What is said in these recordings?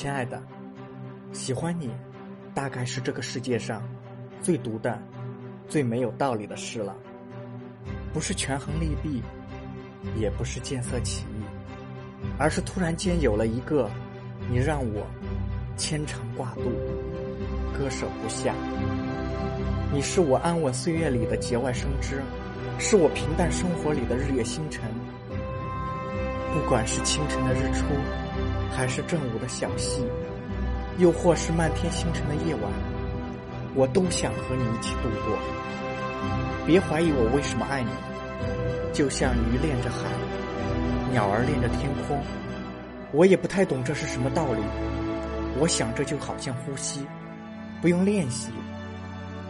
亲爱的，喜欢你，大概是这个世界上最毒的、最没有道理的事了。不是权衡利弊，也不是见色起意，而是突然间有了一个你，让我牵肠挂肚，割舍不下。你是我安稳岁月里的节外生枝，是我平淡生活里的日月星辰。不管是清晨的日出，还是正午的小溪，又或是漫天星辰的夜晚，我都想和你一起度过。别怀疑我为什么爱你，就像鱼恋着海，鸟儿恋着天空。我也不太懂这是什么道理，我想这就好像呼吸，不用练习，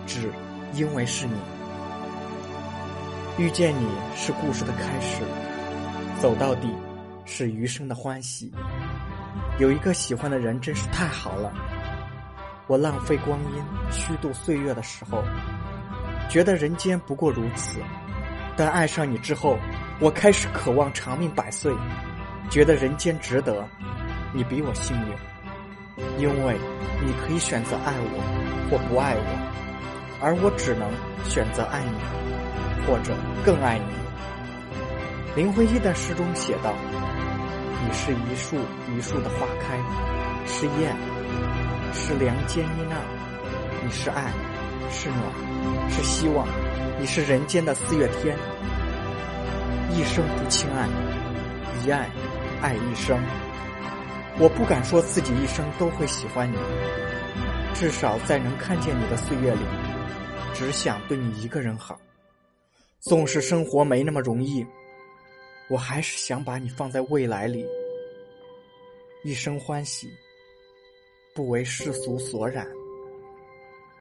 只因为是你。遇见你是故事的开始，走到底。是余生的欢喜。有一个喜欢的人真是太好了。我浪费光阴、虚度岁月的时候，觉得人间不过如此；但爱上你之后，我开始渴望长命百岁，觉得人间值得。你比我幸运，因为你可以选择爱我或不爱我，而我只能选择爱你，或者更爱你。林徽因的诗中写道。你是一树一树的花开，是燕，是梁间音啊。你是爱，是暖，是希望。你是人间的四月天，一生不轻爱，一爱爱一生。我不敢说自己一生都会喜欢你，至少在能看见你的岁月里，只想对你一个人好。纵使生活没那么容易。我还是想把你放在未来里，一生欢喜，不为世俗所染。